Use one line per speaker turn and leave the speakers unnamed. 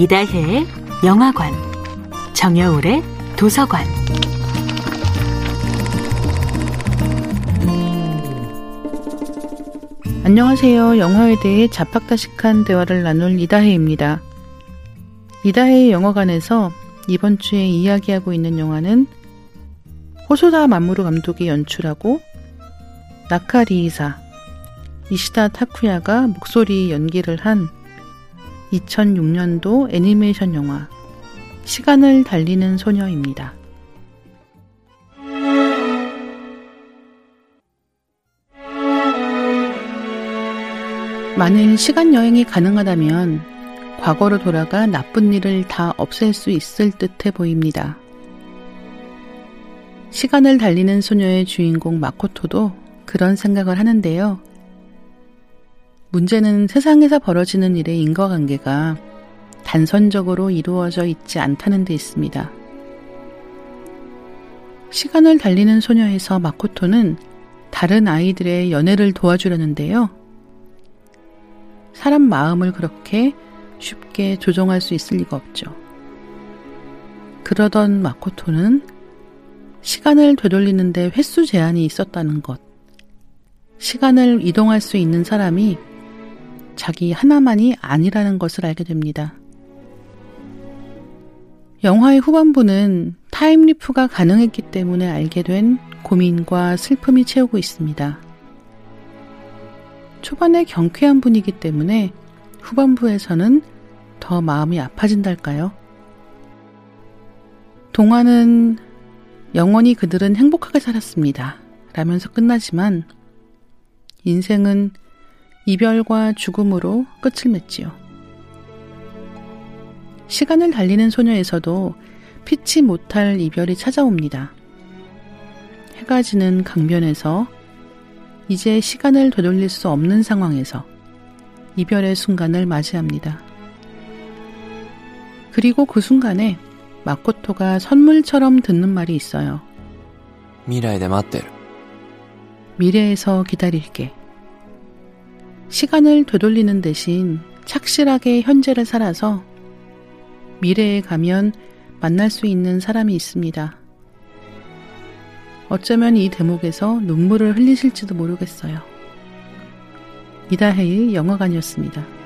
이다혜의 영화관, 정여울의 도서관.
안녕하세요. 영화에 대해 자팍다식한 대화를 나눌 이다혜입니다. 이다혜의 영화관에서 이번 주에 이야기하고 있는 영화는 호소다 마무르 감독이 연출하고 나카리이사, 이시다 타쿠야가 목소리 연기를 한 2006년도 애니메이션 영화 시간을 달리는 소녀입니다. 만일 시간 여행이 가능하다면 과거로 돌아가 나쁜 일을 다 없앨 수 있을 듯해 보입니다. 시간을 달리는 소녀의 주인공 마코토도 그런 생각을 하는데요. 문제는 세상에서 벌어지는 일의 인과관계가 단선적으로 이루어져 있지 않다는 데 있습니다. 시간을 달리는 소녀에서 마코토는 다른 아이들의 연애를 도와주려는데요. 사람 마음을 그렇게 쉽게 조종할 수 있을 리가 없죠. 그러던 마코토는 시간을 되돌리는데 횟수 제한이 있었다는 것, 시간을 이동할 수 있는 사람이 자기 하나만이 아니라는 것을 알게 됩니다. 영화의 후반부는 타임리프가 가능했기 때문에 알게 된 고민과 슬픔이 채우고 있습니다. 초반에 경쾌한 분위기 때문에 후반부에서는 더 마음이 아파진달까요? 동화는 영원히 그들은 행복하게 살았습니다. 라면서 끝나지만 인생은 이별과 죽음으로 끝을 맺지요. 시간을 달리는 소녀에서도 피치 못할 이별이 찾아옵니다. 해가 지는 강변에서 이제 시간을 되돌릴 수 없는 상황에서 이별의 순간을 맞이합니다. 그리고 그 순간에 마코토가 선물처럼 듣는 말이 있어요. 미래에서 기다릴게. 시간을 되돌리는 대신 착실하게 현재를 살아서 미래에 가면 만날 수 있는 사람이 있습니다. 어쩌면 이 대목에서 눈물을 흘리실지도 모르겠어요. 이다혜의 영화관이었습니다.